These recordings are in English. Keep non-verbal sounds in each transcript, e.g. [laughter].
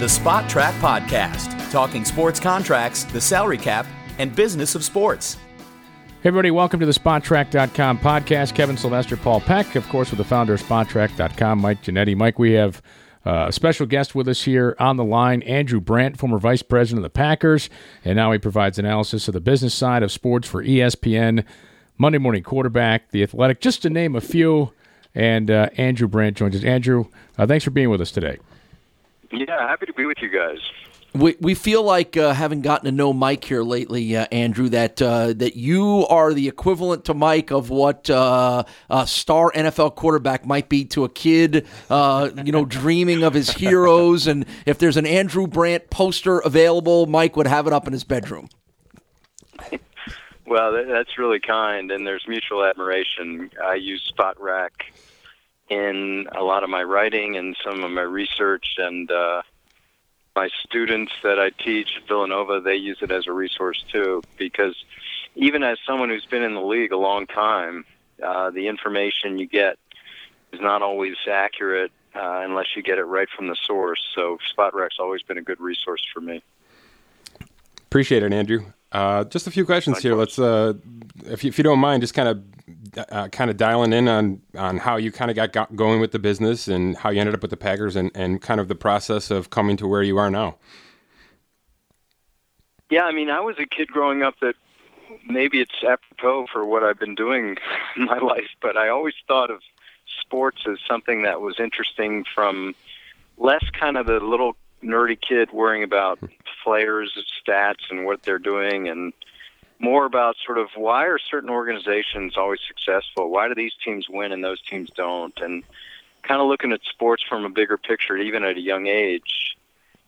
The Spotrac Podcast, talking sports contracts, the salary cap, and business of sports. Hey everybody, welcome to the Spotrac.com podcast. Kevin Sylvester, Paul Peck, of course, with the founder of Spotrac.com, Mike Ginnitti. Mike, we have uh, a special guest with us here on the line, Andrew Brandt, former vice president of the Packers, and now he provides analysis of the business side of sports for ESPN, Monday Morning Quarterback, The Athletic, just to name a few. And uh, Andrew Brandt joins us. Andrew, uh, thanks for being with us today. Yeah, happy to be with you guys. We, we feel like uh, having gotten to know Mike here lately, uh, Andrew, that uh, that you are the equivalent to Mike of what uh, a star NFL quarterback might be to a kid, uh, you know, dreaming of his heroes. And if there's an Andrew Brandt poster available, Mike would have it up in his bedroom. Well, that's really kind, and there's mutual admiration. I use Spotrac in a lot of my writing and some of my research, and uh, my students that I teach at Villanova, they use it as a resource too. Because even as someone who's been in the league a long time, uh, the information you get is not always accurate uh, unless you get it right from the source. So Spotrac's always been a good resource for me. Appreciate it, Andrew. Uh, just a few questions here. Let's, uh, if, you, if you don't mind, just kind of uh, kind of dialing in on on how you kind of got, got going with the business and how you ended up with the Packers and, and kind of the process of coming to where you are now. Yeah, I mean, I was a kid growing up that maybe it's apropos for what I've been doing [laughs] in my life, but I always thought of sports as something that was interesting from less kind of the little nerdy kid worrying about players' stats and what they're doing and more about sort of why are certain organizations always successful? Why do these teams win and those teams don't? And kind of looking at sports from a bigger picture, even at a young age.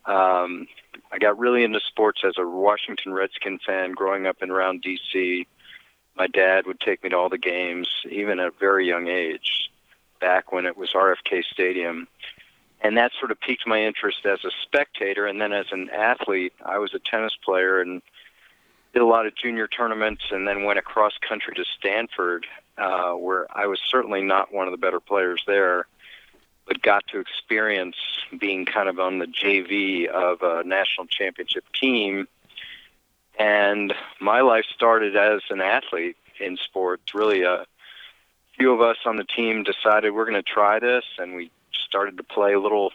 Um, I got really into sports as a Washington Redskin fan growing up and around D.C. My dad would take me to all the games, even at a very young age, back when it was RFK Stadium. And that sort of piqued my interest as a spectator. And then as an athlete, I was a tennis player and did a lot of junior tournaments and then went across country to Stanford, uh, where I was certainly not one of the better players there, but got to experience being kind of on the JV of a national championship team. And my life started as an athlete in sports. Really, a few of us on the team decided we're going to try this, and we started to play little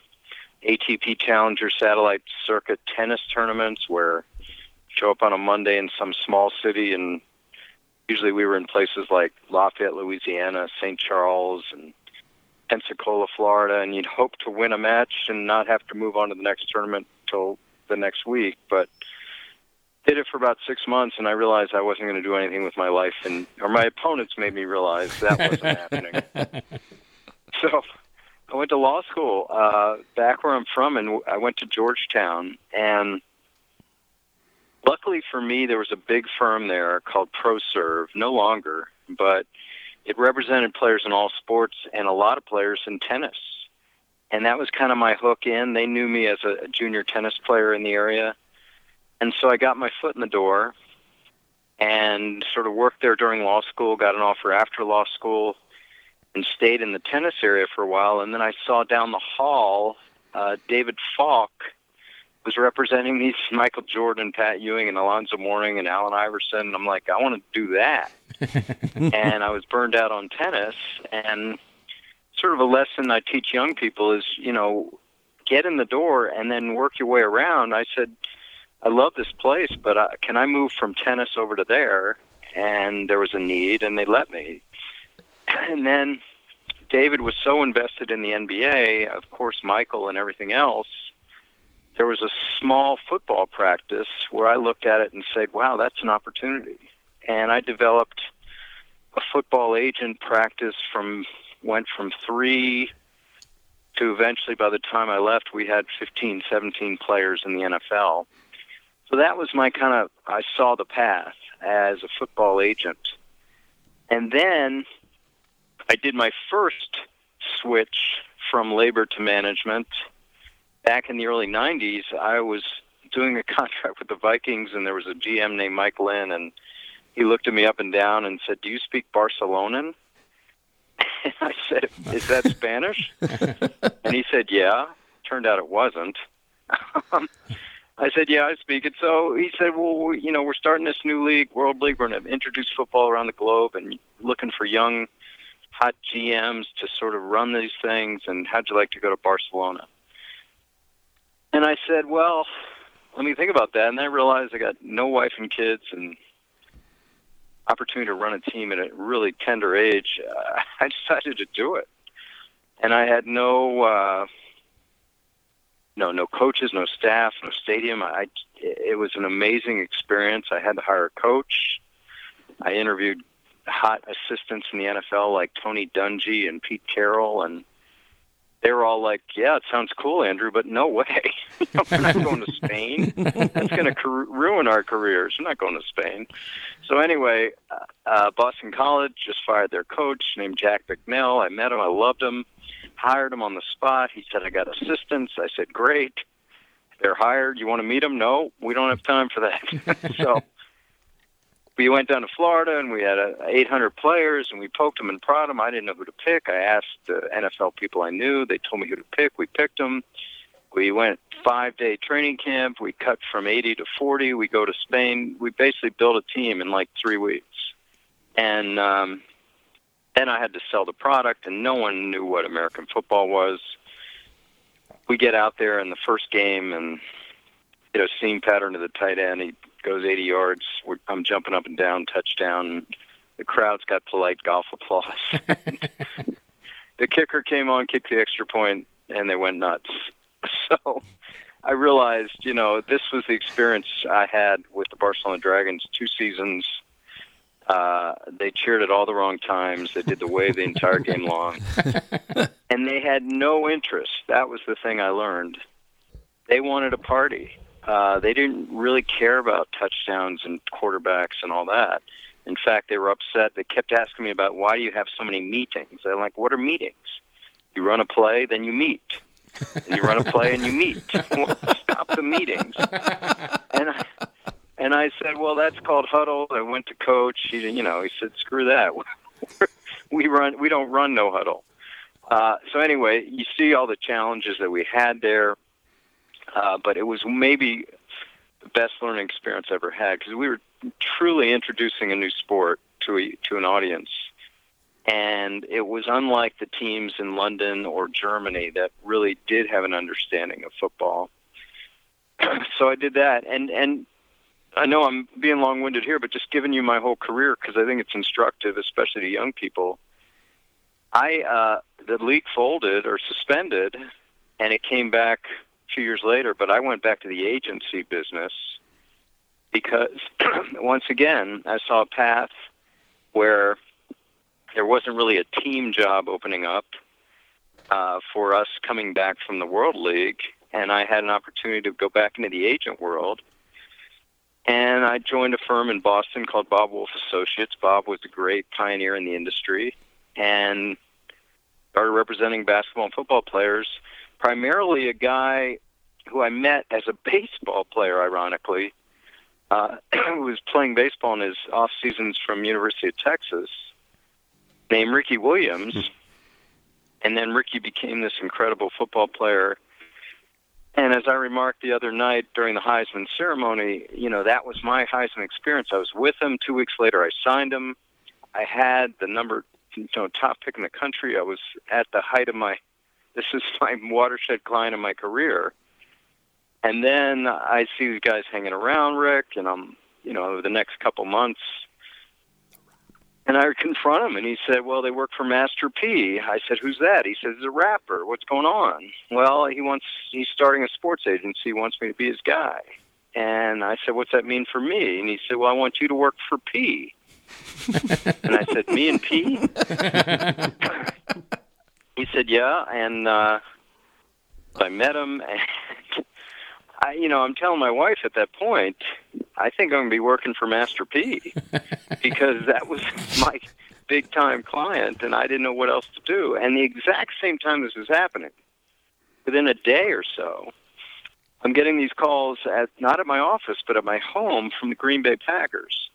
ATP Challenger Satellite Circuit tennis tournaments where show up on a Monday in some small city, and usually we were in places like Lafayette, Louisiana, St. Charles, and Pensacola, Florida, and you'd hope to win a match and not have to move on to the next tournament till the next week. But did it for about six months, and I realized I wasn't going to do anything with my life, and or my opponents made me realize that wasn't happening. [laughs] So I went to law school uh, back where I'm from, and I went to Georgetown, and luckily for me, there was a big firm there called ProServe, no longer, but it represented players in all sports and a lot of players in tennis. And that was kind of my hook in. They knew me as a junior tennis player in the area. And so I got my foot in the door and sort of worked there during law school, got an offer after law school, and stayed in the tennis area for a while. And then I saw down the hall uh, David Falk was representing these [laughs] Michael Jordan, Pat Ewing, and Alonzo Mourning, and Allen Iverson. And I'm like, I want to do that. [laughs] and I was burned out on tennis. And sort of a lesson I teach young people is, you know, get in the door and then work your way around. I said, I love this place, but uh, can I move from tennis over to there? And there was a need, and they let me. [laughs] And then David was so invested in the NBA, of course, Michael and everything else there was a small football practice where I looked at it and said, wow, that's an opportunity. And I developed a football agent practice from, went from three to eventually by the time I left, we had 15, 17 players in the NFL. So that was my kind of, I saw the path as a football agent. And then I did my first switch from labor to management back in the early 90s, I was doing a [laughs] contract with the Vikings, and there was a GM named Mike Lynn, and he looked at me up and down and said, "Do you speak Barcelonan?" And [laughs] I said, "Is that [laughs] Spanish?" and he said, "Yeah." Turned out it wasn't. Um, I said, yeah, I speak it. So he said, well, you know, we're starting this new league, World League. We're going to introduce football around the globe and looking for young, hot GMs to sort of run these things. And how'd you like to go to Barcelona? And I said, well, let me think about that. And I realized I got no wife and kids and opportunity to run a team at a really tender age. Uh, [laughs] I decided to do it. And I had no, uh, no, no coaches, no staff, no stadium. I, it was an amazing experience. I had to hire a coach. I interviewed hot assistants in the NFL like Tony Dungy and Pete Carroll, and they were all like, "Yeah, it sounds cool, Andrew, but no way. [laughs] we're not going to Spain. That's going [laughs] to car- ruin our careers. We're not going to Spain." So anyway, uh, uh, Boston College just fired their coach named Jack Bicknell. I met him. I loved him. Hired him on the spot. He said, "I got assistants." I said, "Great." They're hired. You want to meet them? No, we don't have time for that. [laughs] so we went down to Florida and we had uh, 800 players and we poked them and prodded them. I didn't know who to pick. I asked the NFL people I knew. They told me who to pick. We picked them. We went five day training camp. We cut from 80 to 40. We go to Spain. We basically built a team in like three weeks. And um, then I had to sell the product, and no one knew what American football was. We get out there in the first game, and you know, seam pattern to the tight end. He goes 80 yards. We're, I'm jumping up and down, touchdown. The crowd's got polite golf applause. [laughs] the kicker came on, kicked the extra point, and they went nuts. [laughs] So I realized, you know, this was the experience I had with the Barcelona Dragons two seasons. Uh, they cheered at all the wrong times. They did the wave the entire game long. [laughs] and they had no interest. That was the thing I learned. They wanted a party. Uh, they didn't really care about touchdowns and quarterbacks and all that. In fact, they were upset. They kept asking me about why do you have so many meetings. I'm like, what are meetings? You run a play, then you meet. And you run a play and you meet. [laughs] stop the meetings. And I, and I said, well, that's called huddle. I went to coach. He, you know, he said, screw that. [laughs] we run. We don't run no huddle. Uh, so anyway, you see all the challenges that we had there. Uh, but it was maybe the best learning experience I ever had because we were truly introducing a new sport to a, to an audience, and it was unlike the teams in London or Germany that really did have an understanding of football. [clears throat] so I did that, and and I know I'm being long-winded here, but just giving you my whole career because I think it's instructive, especially to young people. I uh, the league folded or suspended, and it came back few years later, but I went back to the agency business because [clears throat] once again, I saw a path where there wasn't really a team job opening up uh, for us coming back from the World League, and I had an opportunity to go back into the agent world. And I joined a firm in Boston called Bob Wolf Associates. Bob was a great pioneer in the industry and started representing basketball and football players primarily a guy who I met as a baseball player, ironically, uh, [clears throat] who was playing baseball in his off seasons from University of Texas, named Ricky Williams. Hmm. and then Ricky became this incredible football player. And as I remarked the other night during the Heisman ceremony, you know, that was my Heisman experience. I was with him. Two weeks later, I signed him. I had the number, you know, top pick in the country. I was at the height of my this is my watershed client in my career. And then I see these guys hanging around Rick, and I'm, you know, over the next couple months, and I confront him, and he said, "Well, they work for Master P." I said, "Who's that?" He says, "He's a rapper. What's going on?" Well, he wants he's starting a sports agency. He wants me to be his guy. And I said, "What's that mean for me?" And he said, "Well, I want you to work for P." [laughs] and I said, "Me and P?" [laughs] "Yeah," and uh, I met him, and [laughs] I, you know, I'm telling my wife at that point, I think I'm going to be working for Master P [laughs] because that was [laughs] my big time client, and I didn't know what else to do. And the exact same time this was happening, within a day or so, I'm getting these calls at not at my office, but at my home from the Green Bay Packers.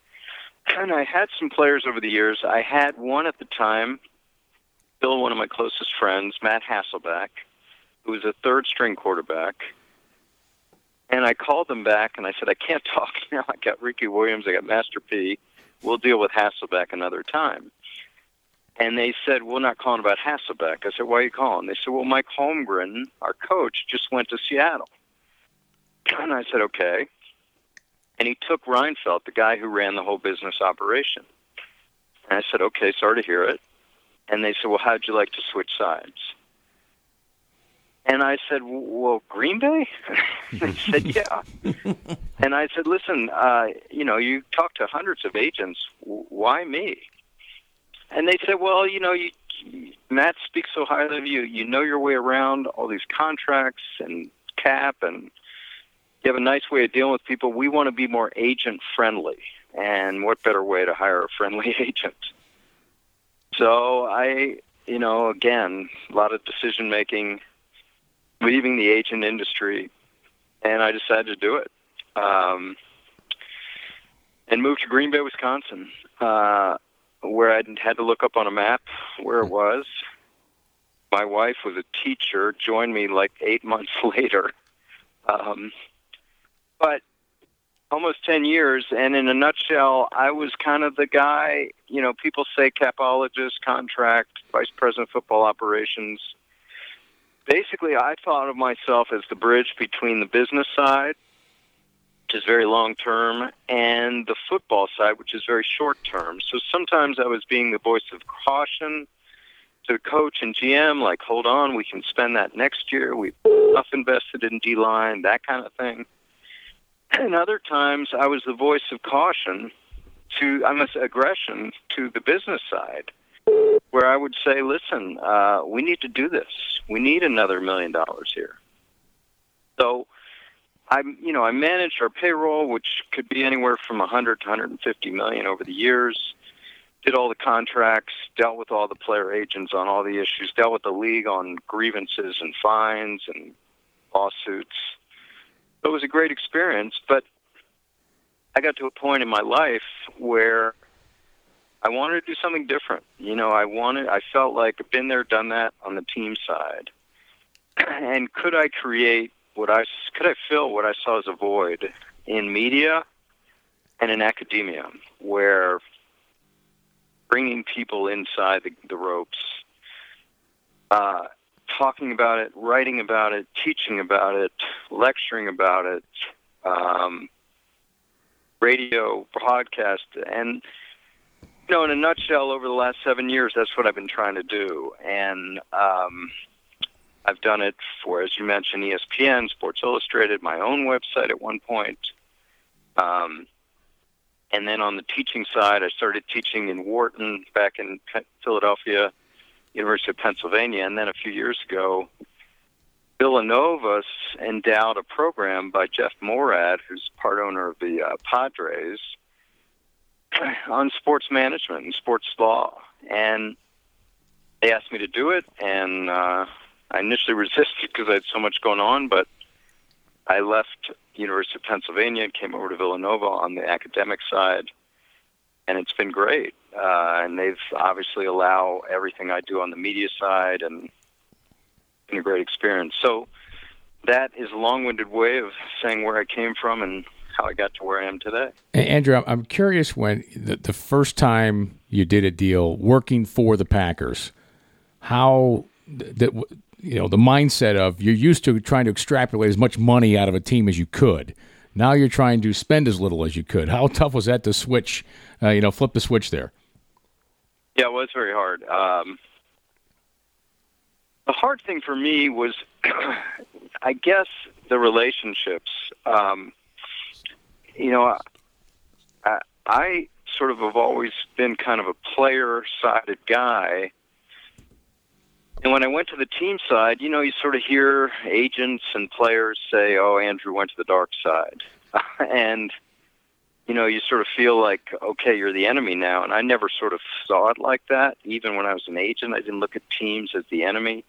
And I had some players over the years. I had one at the time Bill, one of my closest friends, Matt Hasselbeck, who was a third string quarterback. And I called them back and I said, I can't [laughs] talk now. I got Ricky Williams, I got Master P. We'll deal with Hasselbeck another time. And they said, We're not calling about Hasselbeck. I said, Why are you calling? They said, Well, Mike Holmgren, our coach, just went to Seattle. [clears throat] And I said, Okay. And he took Reinfeldt, the guy who ran the whole business operation. And I said, Okay, sorry to hear it. And they said, Well, how'd you like to switch sides? And I said, "Well, Green Bay." [laughs] they said, [laughs] "Yeah." and I said, "Listen, uh, you know, you talk to hundreds of agents. Why me?" And they said, "Well, you know, you, Matt speaks so highly of you. You know your way around all these contracts and cap, and you have a nice way of dealing with people. We want to be more agent friendly, and what better way to hire a friendly [laughs] agent?" So I, you know, again, a lot of decision making leaving the agent industry, and I decided to do it. Um, and moved to Green Bay, Wisconsin, uh, where I had to look up on a map where it was. My wife was a teacher, joined me like eight [laughs] months later. Um, but almost 10 years, and in a nutshell, I was kind of the guy, you know, people say capologist, contract, vice president football operations basically, I thought of myself as the bridge between the business side, which is very long term, and the football side, which is very short term. So sometimes I was being the voice of caution to coach and GM, like, hold on, we can spend that next year. We've enough invested in D line, that kind of thing. [clears throat] And other times I was the voice of caution to, I must aggression to the business side where I would say, listen, uh, we need to do this. We need another million dollars here. So I, you know, I managed our payroll, which could be anywhere from a 100 to 150 million over the years. Did all the contracts, dealt with all the player agents on all the issues, dealt with the league on grievances and fines and lawsuits. It was a great experience, but I got to a point in my life where I wanted to do something different. You know, I wanted, I felt like I've been there, done that on the team side. [clears throat] and could I create what I, could I fill what I saw as a void in media and in academia where bringing people inside the, the ropes, uh, talking about it, writing about it, teaching about it, lecturing about it, um, radio, podcast, and you know, in a nutshell, over the last seven years, that's what I've been trying to do, and um, I've done it for, as you mentioned, ESPN, Sports Illustrated, my own website at one point. Um, and then on the teaching side, I started teaching in Wharton back in Philadelphia, University of Pennsylvania, and then a few years ago, Villanova endowed a program by Jeff Moorad, who's part owner of the uh, Padres, [clears throat] on sports management and sports law, and they asked me to do it, and uh, I initially [laughs] resisted because I had so much going on, but I left University of Pennsylvania and came over to Villanova on the academic side, and it's been great. Uh, and they've obviously allow everything I do on the media side, and been a great experience. So that is a long-winded way of saying where I came from and how I got to where I am today. Andrew, I'm curious when the, the first time you did a deal working for the Packers, how that you know the mindset of you're used to trying to extrapolate as much money out of a team as you could. Now you're trying to spend as little as you could. How tough was that to switch? Uh, you know, flip the switch there. Yeah, it was very hard. Um, the hard thing for me was, [clears throat] I guess, the relationships. Um, you know, I, I sort of have always been kind of a player sided guy. And when I went to the team side, you know, you sort of hear agents and players say, oh, Andrew went to the dark side. [laughs] and, you know, you sort of feel like, okay, you're the enemy now. And I never sort of saw it like that. Even when I was an agent, I didn't look at teams as the enemy.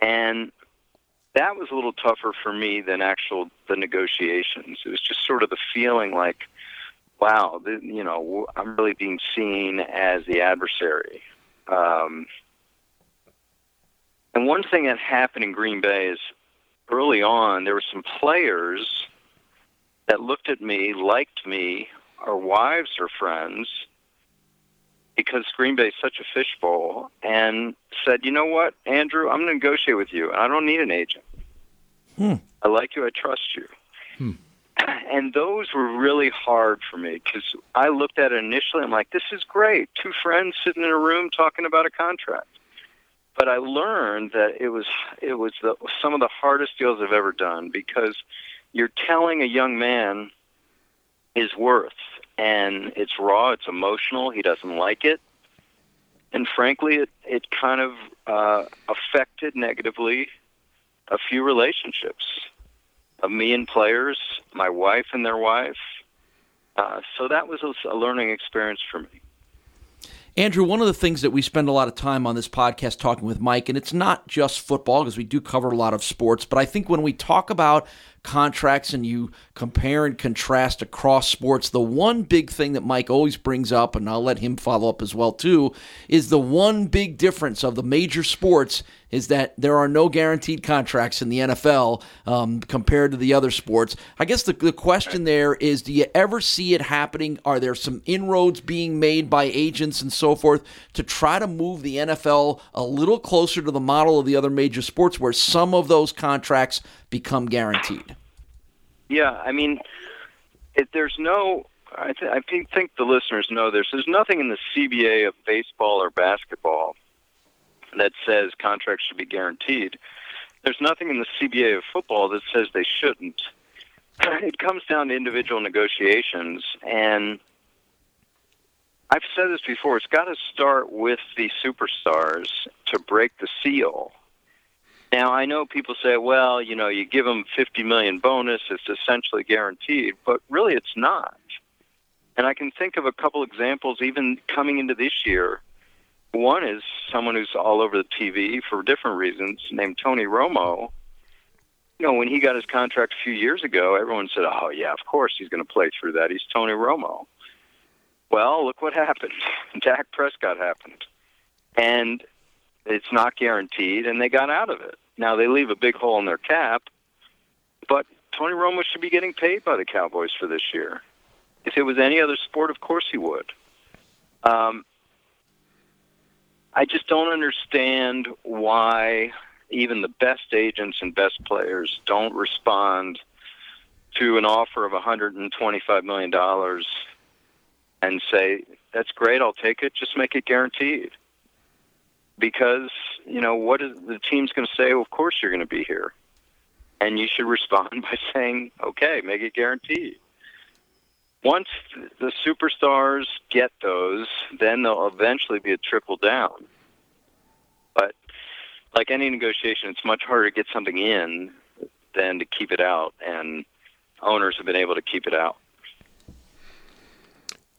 And that was a little tougher for me than actual the negotiations. It was just sort of the feeling like, wow, you know, I'm really being seen as the adversary. Um, and one thing that happened in Green Bay is early on, there were some players that looked at me, liked me, our wives or friends, because Green Bay is such a fishbowl, and said, "You know what, Andrew? I'm going to negotiate with you. I don't need an agent. Hmm. I like you. I trust you." Hmm. [clears throat] And those were really hard for me because I looked at it initially. I'm like, "This is great. Two friends sitting in a room talking about a contract." But I learned that it was it was the, some of the hardest deals I've ever done because you're telling a young man his worth and it's raw, it's emotional, he doesn't like it. And frankly, it, it kind of uh, affected negatively a few relationships of me and players, my wife and their wife. Uh, so that was a, a learning experience for me. Andrew, one of the things that we spend a lot of time on this podcast talking with Mike, and it's not just football because we do cover a lot of sports, but I think when we talk about contracts and you compare and contrast across sports, the one big thing that Mike always brings up, and I'll let him follow up as well too, is the one big difference of the major sports is that there are no guaranteed contracts in the NFL um, compared to the other sports. I guess the, the question there is do you ever see it happening? Are there some inroads being made by agents and so forth to try to move the NFL a little closer to the model of the other major sports where some of those contracts become guaranteed? Yeah, I mean, it, there's no. I, th- I think the listeners know this. There's nothing in the CBA of baseball or basketball that says contracts should be guaranteed. There's nothing in the CBA of football that says they shouldn't. [clears throat] It comes down to individual negotiations, and I've said this before. It's got to start with the superstars to break the seal now I know people say, well, you know, you give them 50 million bonus, it's essentially guaranteed, but really it's not. And I can think of a couple examples even coming into this year. One is someone who's all over the TV for different reasons, named Tony Romo. You know, when he got his contract a few years ago, everyone said, "Oh yeah, of course he's going to play through that. He's Tony Romo." Well, look what [laughs] happened. Dak Prescott happened, and it's not guaranteed, and they got out of it. Now they leave a big hole in their cap, but Tony Romo should be getting paid by the Cowboys for this year. If it was any other sport, of course he would. Um, I just don't understand why even the best agents and best players don't respond to an offer of $125 million and say, that's great, I'll take it, just make it guaranteed because you know what is the team's going to say? Well, of course you're going to be here, and you should [laughs] respond by saying, "Okay, make it guaranteed." Once the superstars get those, then there'll eventually be a trickle down. But like any negotiation, it's much harder to get something in than to keep it out, and owners have been able to keep it out.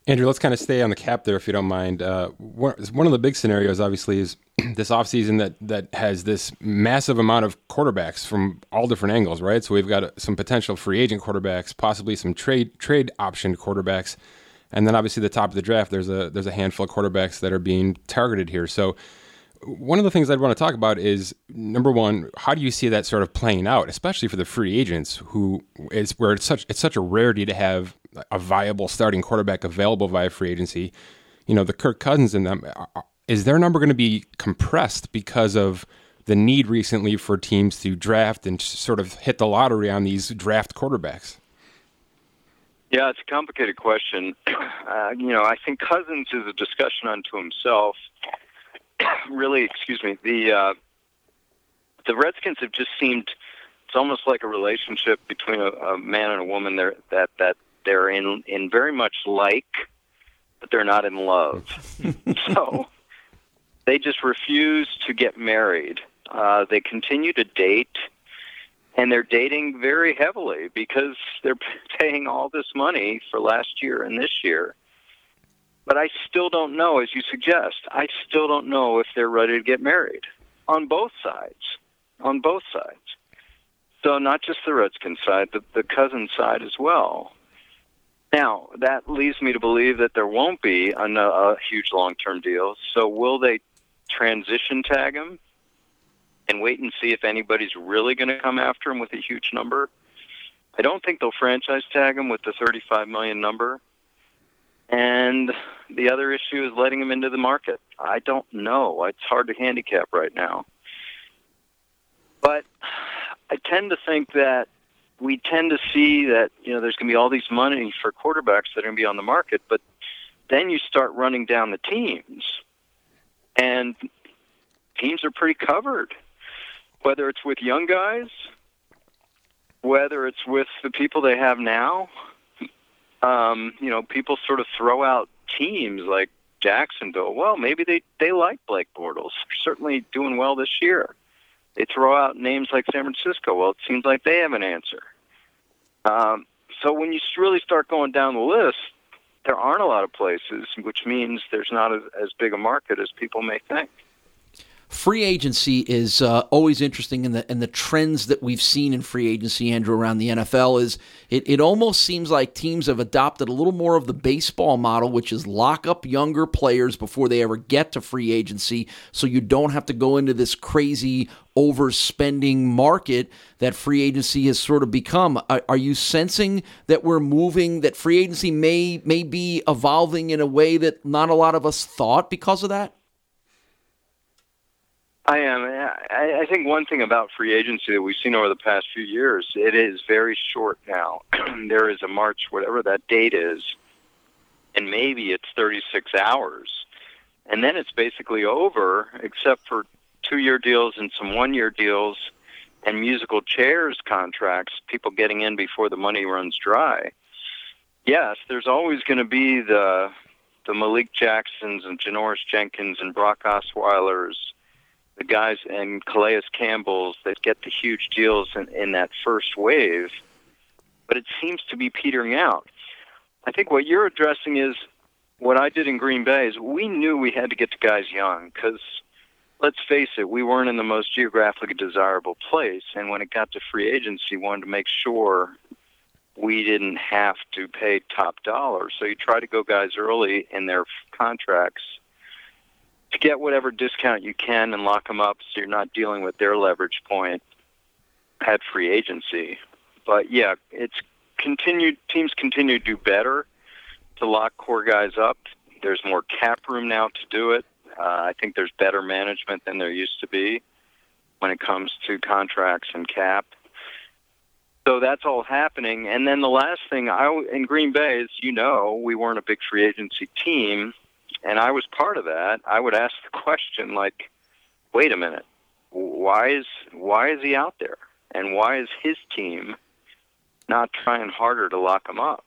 Andrew, let's kind of stay on the cap there, if you don't mind. Uh, one of the big scenarios, obviously, is [clears throat] this offseason that that has this massive amount of quarterbacks from all different angles, right? So we've got uh, some potential free agent quarterbacks, possibly some trade trade option quarterbacks, and then obviously the top of the draft. There's a there's a handful of quarterbacks that are being targeted here. So one of the things I'd want to talk about is number one, how do you see that sort of playing out, especially for the free agents, who is where it's such it's such a rarity to have a viable starting quarterback available via free agency. You know, the Kirk Cousins in them is their number going to be compressed because of the need recently for teams to draft and sort of hit the lottery on these draft quarterbacks? Yeah, it's a complicated question. [clears throat] Uh, you know, I think Cousins is a discussion unto himself [coughs] really, excuse me, the uh, the Redskins have just seemed it's almost like a relationship between a, a man and a woman there that that they're in in very much like, but they're not in love. [laughs] so they just refuse to get married. Uh, they continue to date, and they're dating very heavily because they're [laughs] paying all this money for last year and this year but I still don't know, as you suggest, I still don't know if they're ready to get married on both sides. On both sides. So not just the Redskins side, but the cousin side as well. Now, that leads me to believe that there won't be a, uh, a huge long term deal. So will they transition tag him? and wait and see if anybody's really going to come after him with a huge number. I don't think they'll franchise tag him with the 35 million number. And the other issue is letting him into the market. I don't know. It's hard to handicap right now. But I tend to think that we tend to see that you know there's going to be all these money for quarterbacks that are going to be on the market, but then you start running down the teams, and teams are pretty covered. Whether it's with young guys, whether it's with the people they have now, um, you know, people sort of throw out teams like Jacksonville. Well, maybe they they like Blake Bortles. Certainly doing well this year. They throw out names like San Francisco. Well, it seems like they have an answer. Um, so when you really start going down the list, there aren't a lot of places, which means there's not as, as big a market as people may think free agency is uh, always interesting, and the and the trends that we've seen in free agency, Andrew, around the NFL is it, it almost seems like teams have adopted a little more of the baseball model, which is lock up younger players before they ever get to free agency, so you don't have to go into this crazy overspending market that free agency has sort of become. Are, are, you sensing that we're moving, that free agency may may be evolving in a way that not a lot of us thought because of that? I am. I, I think one thing about free agency that we've seen over the past few years, it is very short now. [clears throat] there is a March, whatever that date is, and maybe it's 36 hours. And then it's basically over, except for two year deals and some one year deals and musical chairs contracts, people getting in before the money runs dry. Yes, there's always going to be the the Malik Jacksons and Janoris Jenkins and Brock Osweilers the guys and Calais Campbell's that get the huge deals in, in that first wave, but it seems to be petering out. I think what you're addressing is what I did in Green Bay is we knew we had to get the guys young because let's face it, we weren't in the most geographically desirable place, and when it got to free agency, wanted to make sure we didn't have to pay top dollar. So you try to go guys early in their contracts to get whatever discount you can and lock them up so you're not dealing with their leverage point at free agency. But yeah, it's continued teams continue to do better to lock core guys up. There's more cap room now to do it. Uh, I think there's better management than there used to be when it comes to contracts and cap. So that's all happening. And then the last thing, I in Green Bay, as you know, we weren't a big free agency team and I was part of that, I would ask the question like, wait a minute, why is why is he out there, and why is his team not trying harder to lock him up?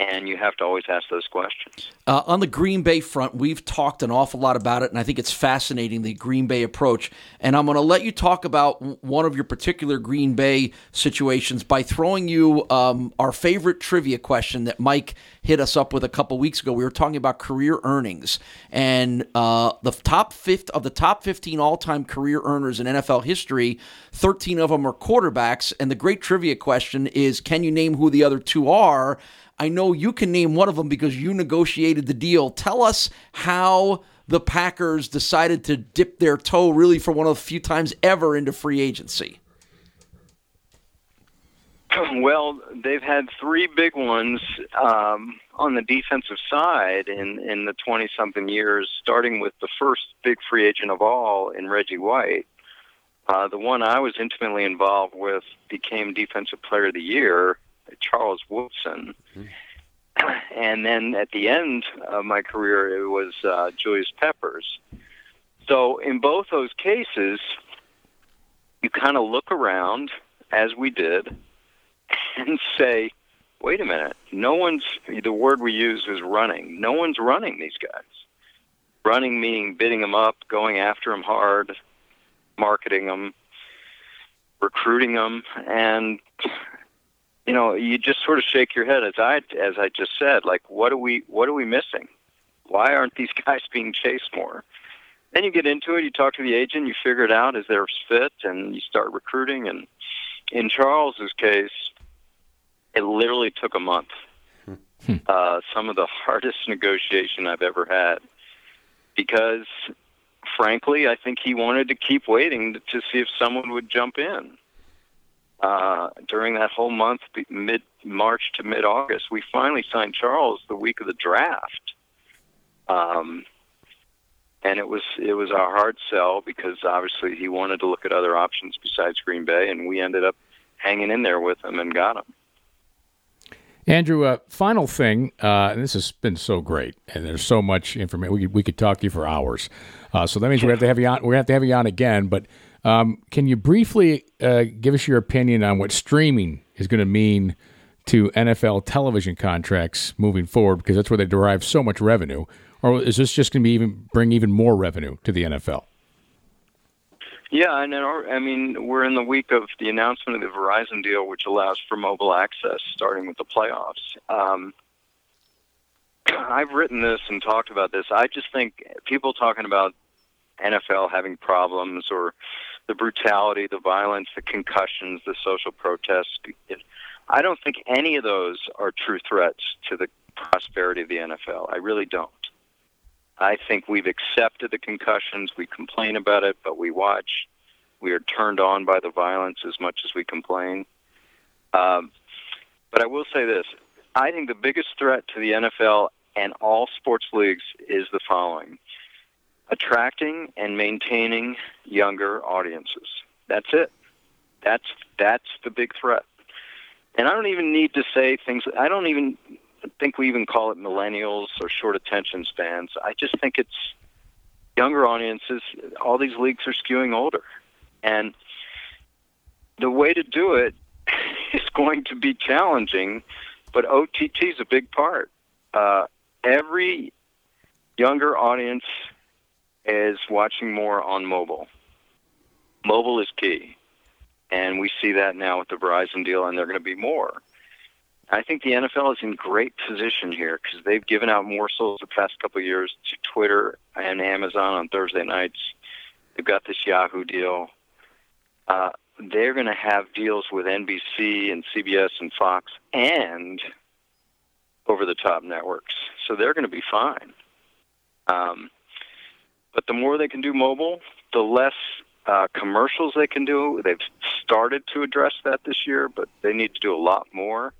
And you have to always ask those questions. Uh, on the Green Bay front, we've talked an awful lot about it, and I think it's fascinating the Green Bay approach. And I'm going to let you talk about one of your particular Green Bay situations by throwing you um, our favorite trivia question that Mike hit us up with a couple weeks ago. We were talking about career earnings, and uh, the top fifth of the top 15 all-time career earners in NFL history, 13 of them are quarterbacks. And the great trivia question is, can you name who the other two are? I know you can name one of them because you negotiated the deal. Tell us how the Packers decided to dip their toe really for one of the few times ever into free agency. [clears throat] Well, they've had three big ones um, on the defensive side in, in the 20 something years, starting with the first big free agent of all in Reggie White. Uh, the one I was intimately involved with became Defensive Player of the Year Charles Woodson. Mm-hmm. [clears throat] And then at the end of my career, it was uh, Julius Peppers. So in both those cases, you kind of look around, as we did, [laughs] and say, wait a minute, no one's, the word we use is running. No one's running these guys. Running meaning bidding them up, going after them hard, marketing them, recruiting them, and you know, you just sort of shake your head as I as I just said, like what are we what are we missing? Why aren't these [laughs] guys being chased more? Then you get into it, you talk to the agent, you figure it out, is there a fit, and you start recruiting. And in Charles's case, it literally took a month. Hmm. Uh, some of the hardest negotiation I've ever had because frankly, I think he wanted to keep waiting to, to see if someone would jump in. Uh, during that whole month, mid March to mid August, we finally signed Charles the week of the draft. Um, and it was it was a hard sell because obviously he wanted to look at other options besides Green Bay, and we ended up hanging in there with him and got him. Andrew, uh, final thing, uh, and this has been so great, and there's so much information. We could, we could talk to you for hours. Uh, so that means we have to have you on. We have to have you on again. But um, can you briefly uh, give us your opinion on what streaming is going to mean to NFL television contracts moving forward? Because that's where they derive so much revenue. Or is this just going to be even bring even more revenue to the NFL? Yeah, and I mean we're in the week of the announcement of the Verizon deal, which allows for mobile access starting with the playoffs. Um, I've written this and talked about this. I just think people talking about NFL having problems or the brutality, the violence, the concussions, the social protests. I don't think any of those are true threats to the prosperity of the NFL. I really don't. I think we've accepted the concussions. We complain about it, but we watch. We are turned on by the violence as much as we complain. Um, but I will say this I think the biggest threat to the NFL and all sports leagues is the following attracting and maintaining younger audiences. That's it. That's that's the big threat. And I don't even need to say things I don't even think we even call it millennials or short attention spans. I just think it's younger audiences. All these leagues are skewing older, and the way to do it [laughs] is going to be challenging. But OTT is a big part. Uh, every younger audience is watching more on mobile. Mobile is key, and we see that now with the Verizon deal, and they're going to be more. I think the NFL is in great position here because they've given out morsels the past couple of years to Twitter and Amazon on Thursday nights. They've got this Yahoo deal. Uh, they're going to have deals with NBC and CBS and Fox and over the top networks. So they're going to be fine. Um, but the more they can do mobile, the less uh, commercials they can do. They've started to address that this year, but they need to do a lot more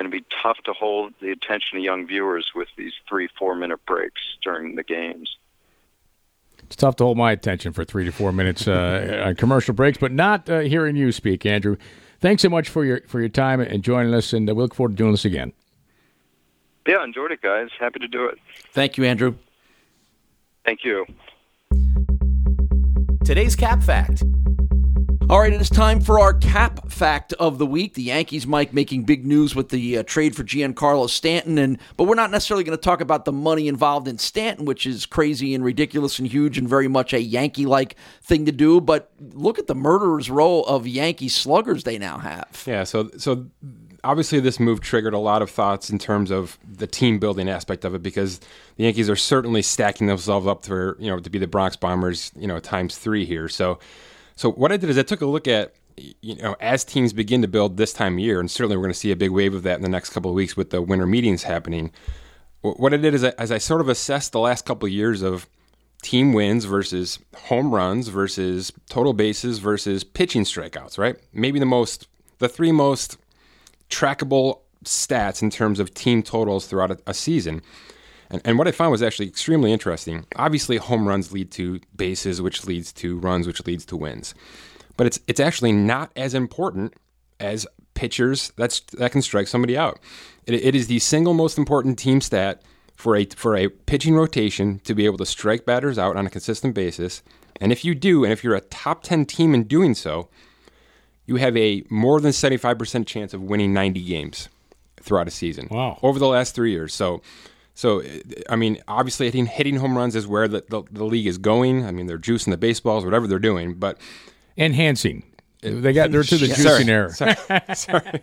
going to be tough to hold the attention of young viewers with these three, four minute breaks during the games. It's tough to hold my attention for three to four minutes uh, [laughs] on commercial breaks, but not uh, hearing you speak, Andrew. Thanks so much for your for your time and joining us, and uh, we look forward to doing this again. Yeah, enjoyed it, guys. Happy to do it. Thank you, Andrew. Thank you. Today's Cap Fact. All right, it is time for our cap fact of the week. The Yankees, Mike, making big news with the uh, trade for Giancarlo Stanton, and but we're not necessarily going to talk about the money involved in Stanton, which is crazy and ridiculous and huge and very much a Yankee-like thing to do. But look at the murderer's row of Yankee sluggers they now have. Yeah, so so obviously this move triggered a lot of thoughts in terms of the team building aspect of it because the Yankees are certainly stacking themselves up for you know to be the Bronx Bombers, you know, times three here. So so what I did is I took a look at you know as teams begin to build this time of year, and certainly we're going to see a big wave of that in the next couple of weeks with the winter meetings happening. What I did is I, as I sort of assessed the last couple of years of team wins versus home runs versus total bases versus pitching strikeouts, right? Maybe the most, the three most trackable stats in terms of team totals throughout a, a season. And, and what I found was actually extremely interesting. Obviously, home runs lead to bases, which leads to runs, which leads to wins. But it's it's actually not as important as pitchers that's that can strike somebody out. It, it is the single most important team stat for a for a pitching rotation to be able to strike batters out on a consistent basis. And if you do, and if you're a top 10 team in doing so, you have a more than 75% chance of winning 90 games throughout a season. Wow. Over the last 3 years. So so, I mean, obviously, hitting, hitting home runs is where the, the, the, league is going. I mean, they're juicing the baseballs, whatever they're doing, but enhancing. They got they're to the [laughs] juicing era. [laughs] Sorry, sorry.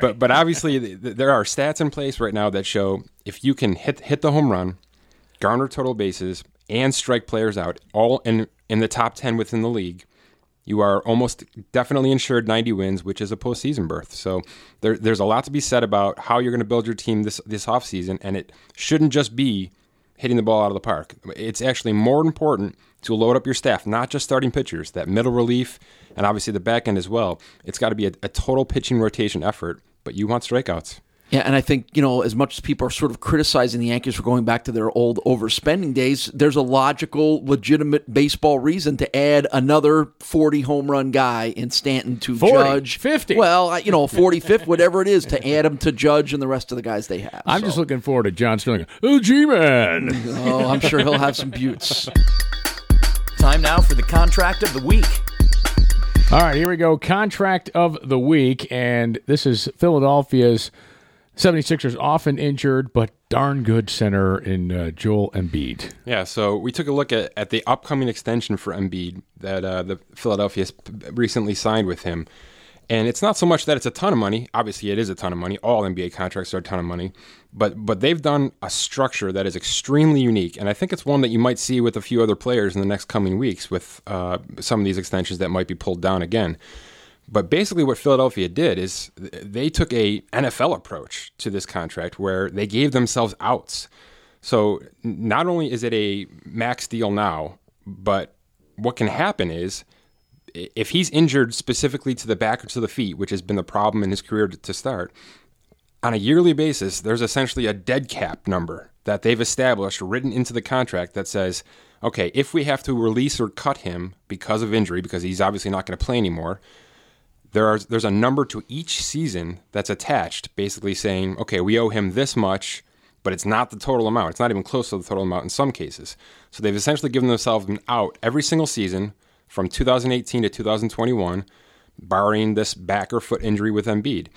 but but obviously, there are stats in place right now that show if you can hit hit the home run, garner total bases, and strike players out, all in in the top ten within the league, you are almost definitely insured 90 wins, which is a postseason berth. So there, there's a lot to be said about how you're going to build your team this this offseason, and it shouldn't just be hitting the ball out of the park. It's actually more important to load up your staff, not just starting pitchers, that middle relief, and obviously the back end as well. It's got to be a, a total pitching rotation effort, but you want strikeouts. Yeah, and I think, you know, as much as people are sort of criticizing the Yankees for going back to their old overspending days, there's a logical, legitimate baseball reason to add another 40 home run guy in Stanton to 40, Judge. 50. Well, you know, 45th, whatever it is, to add him to Judge and the rest of the guys they have. I'm So, just looking forward to John Sterling. Oh, G-Man. Oh, I'm sure he'll have some buttes. [laughs] Time now for the contract of the week. All right, here we go. Contract of the week. And this is Philadelphia's 76ers often injured, but darn good center in uh, Joel Embiid. Yeah, so we took a look at, at the upcoming extension for Embiid that uh, the Philadelphia recently signed with him. And it's not so much that it's a ton of money. Obviously, it is a ton of money. All NBA contracts are a ton of money. But but they've done a structure that is extremely unique. And I think it's one that you might see with a few other players in the next coming weeks with uh, some of these extensions that might be pulled down again. But basically, what Philadelphia did is they took a NFL approach to this contract where they gave themselves outs. So not only is it a max deal now, but what can happen is if he's injured specifically to the back or to the feet, which has been the problem in his career to start, on a yearly basis, there's essentially a dead cap number that they've established, written into the contract that says, okay, if we have to release or cut him because of injury, because he's obviously not going to play anymore, there are there's a number to each season that's attached, basically saying, okay, we owe him this much, but it's not the total amount. It's not even close to the total amount in some cases. So they've essentially given themselves an out every single season from 2018 to 2021, barring this back or foot injury with Embiid.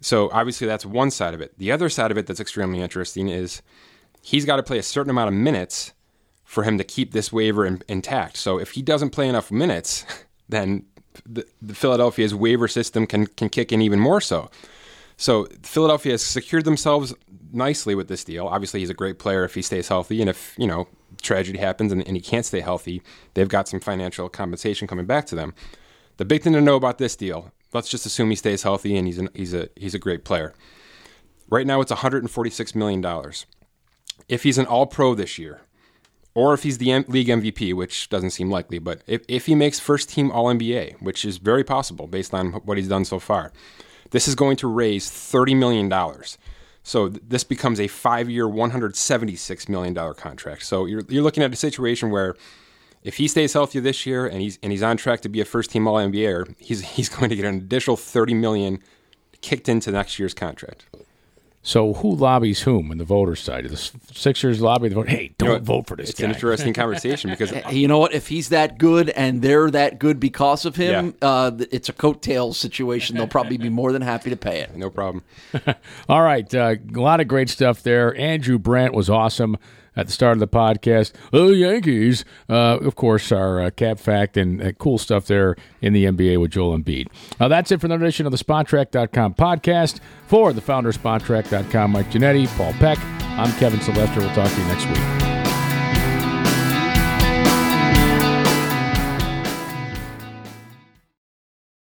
So obviously that's one side of it. The other side of it that's extremely interesting is he's got to play a certain amount of minutes for him to keep this waiver in, intact. So if he doesn't play enough minutes, [laughs] then the, the Philadelphia's waiver system can can kick in even more so. So Philadelphia has secured themselves nicely with this deal. Obviously, he's a great player if he stays healthy, and if you know tragedy happens and, and he can't stay healthy, they've got some financial compensation coming back to them. The big thing to know about this deal, let's just assume he stays healthy and he's an, he's a he's a great player. Right now, it's 146 million dollars. If he's an All Pro this year, or if he's the M- league MVP, which doesn't seem likely, but if, if he makes first team All NBA, which is very possible based on what he's done so far, this is going to raise $30 million. So th- this becomes a five year, $176 million contract. So you're, you're looking at a situation where if he stays healthy this year and he's, and he's on track to be a first team All NBA, he's, [laughs] he's going to get an additional 30 million kicked into next year's contract. So who lobbies whom in the voters' side? The Sixers lobby the vote. Hey, don't You know, vote for this It's guy. an interesting conversation because [laughs] you know what? If he's that good and they're that good because of him, Yeah. uh, it's a coattail situation. They'll probably be more than happy to pay it. no problem. [laughs] All right, uh, a lot of great stuff there. Andrew Brandt was awesome at the start of the podcast. Oh, Yankees, uh, of course, our uh, cap fact and uh, cool stuff there in the NBA with Joel Embiid. Uh, that's it for another edition of the Spotrac.com podcast. For the founder of Spotrac.com, Mike Ginnitti, Paul Peck, I'm Kevin Sylvester. We'll talk to you next week.